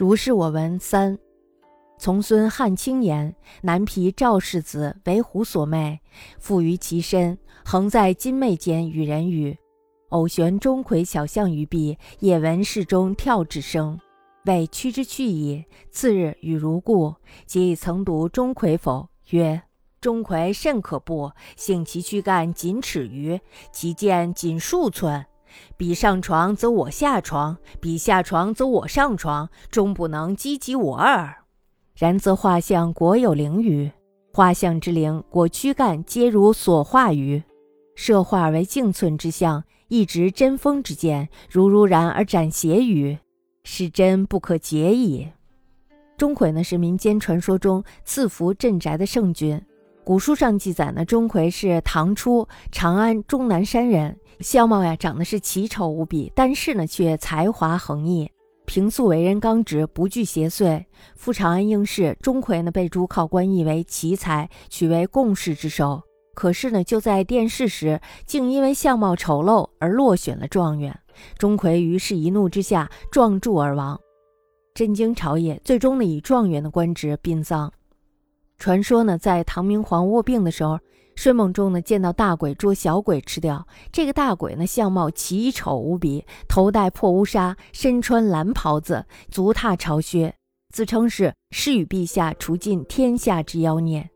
如是我闻三。从孙汉卿言：南皮赵氏子为虎所魅，附于其身，横在金袂间与人语。偶悬钟馗小象于壁，也闻室中跳之声，谓趋之去矣。次日与如故，即曾读钟馗否？曰：钟馗甚可怖，幸其躯干仅尺余，其剑仅数寸。彼上床则我下床，彼下床则我上床，终不能击及我耳。然则画像果有灵于？画像之灵，果躯干皆如所画于。设画为径寸之象，一直针锋之剑，如如然而斩邪于？是真不可解矣。钟馗呢，是民间传说中赐福镇宅的圣君。古书上记载呢，钟馗是唐初长安终南山人，相貌呀长得是奇丑无比，但是呢却才华横溢。平素为人刚直，不惧邪祟。赴长安应试，钟馗呢被主考官议为奇才，取为贡士之首。可是呢，就在殿试时，竟因为相貌丑陋而落选了状元。钟馗于是一怒之下撞柱而亡，震惊朝野。最终呢，以状元的官职殡葬。传说呢，在唐明皇卧病的时候。睡梦中呢，见到大鬼捉小鬼吃掉。这个大鬼呢，相貌奇丑无比，头戴破乌纱，身穿蓝袍子，足踏朝靴，自称是誓与陛下除尽天下之妖孽。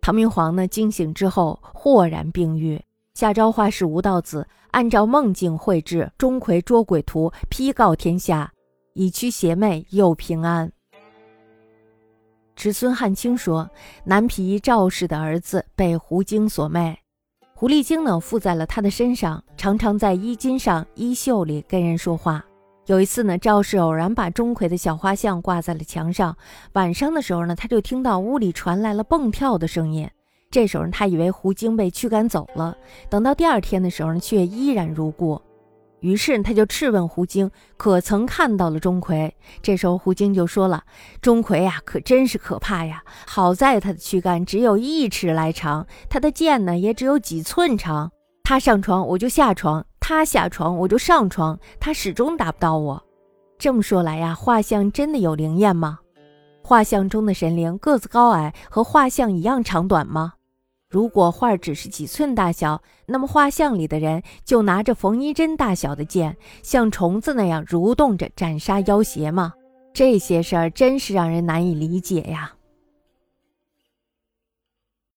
唐明皇呢，惊醒之后豁然病愈，下诏画师吴道子按照梦境绘制钟馗捉鬼图，批告天下，以驱邪魅，又平安。侄孙汉卿说，南皮赵氏的儿子被狐精所魅，狐狸精呢附在了他的身上，常常在衣襟上、衣袖里跟人说话。有一次呢，赵氏偶然把钟馗的小画像挂在了墙上，晚上的时候呢，他就听到屋里传来了蹦跳的声音。这时候他以为狐精被驱赶走了，等到第二天的时候呢，却依然如故。于是他就质问胡精，可曾看到了钟馗？这时候胡精就说了：“钟馗呀，可真是可怕呀！好在他的躯干只有一尺来长，他的剑呢也只有几寸长。他上床我就下床，他下床我就上床，他始终打不到我。这么说来呀，画像真的有灵验吗？画像中的神灵个子高矮和画像一样长短吗？”如果画只是几寸大小，那么画像里的人就拿着缝衣针大小的剑，像虫子那样蠕动着斩杀妖邪吗？这些事儿真是让人难以理解呀。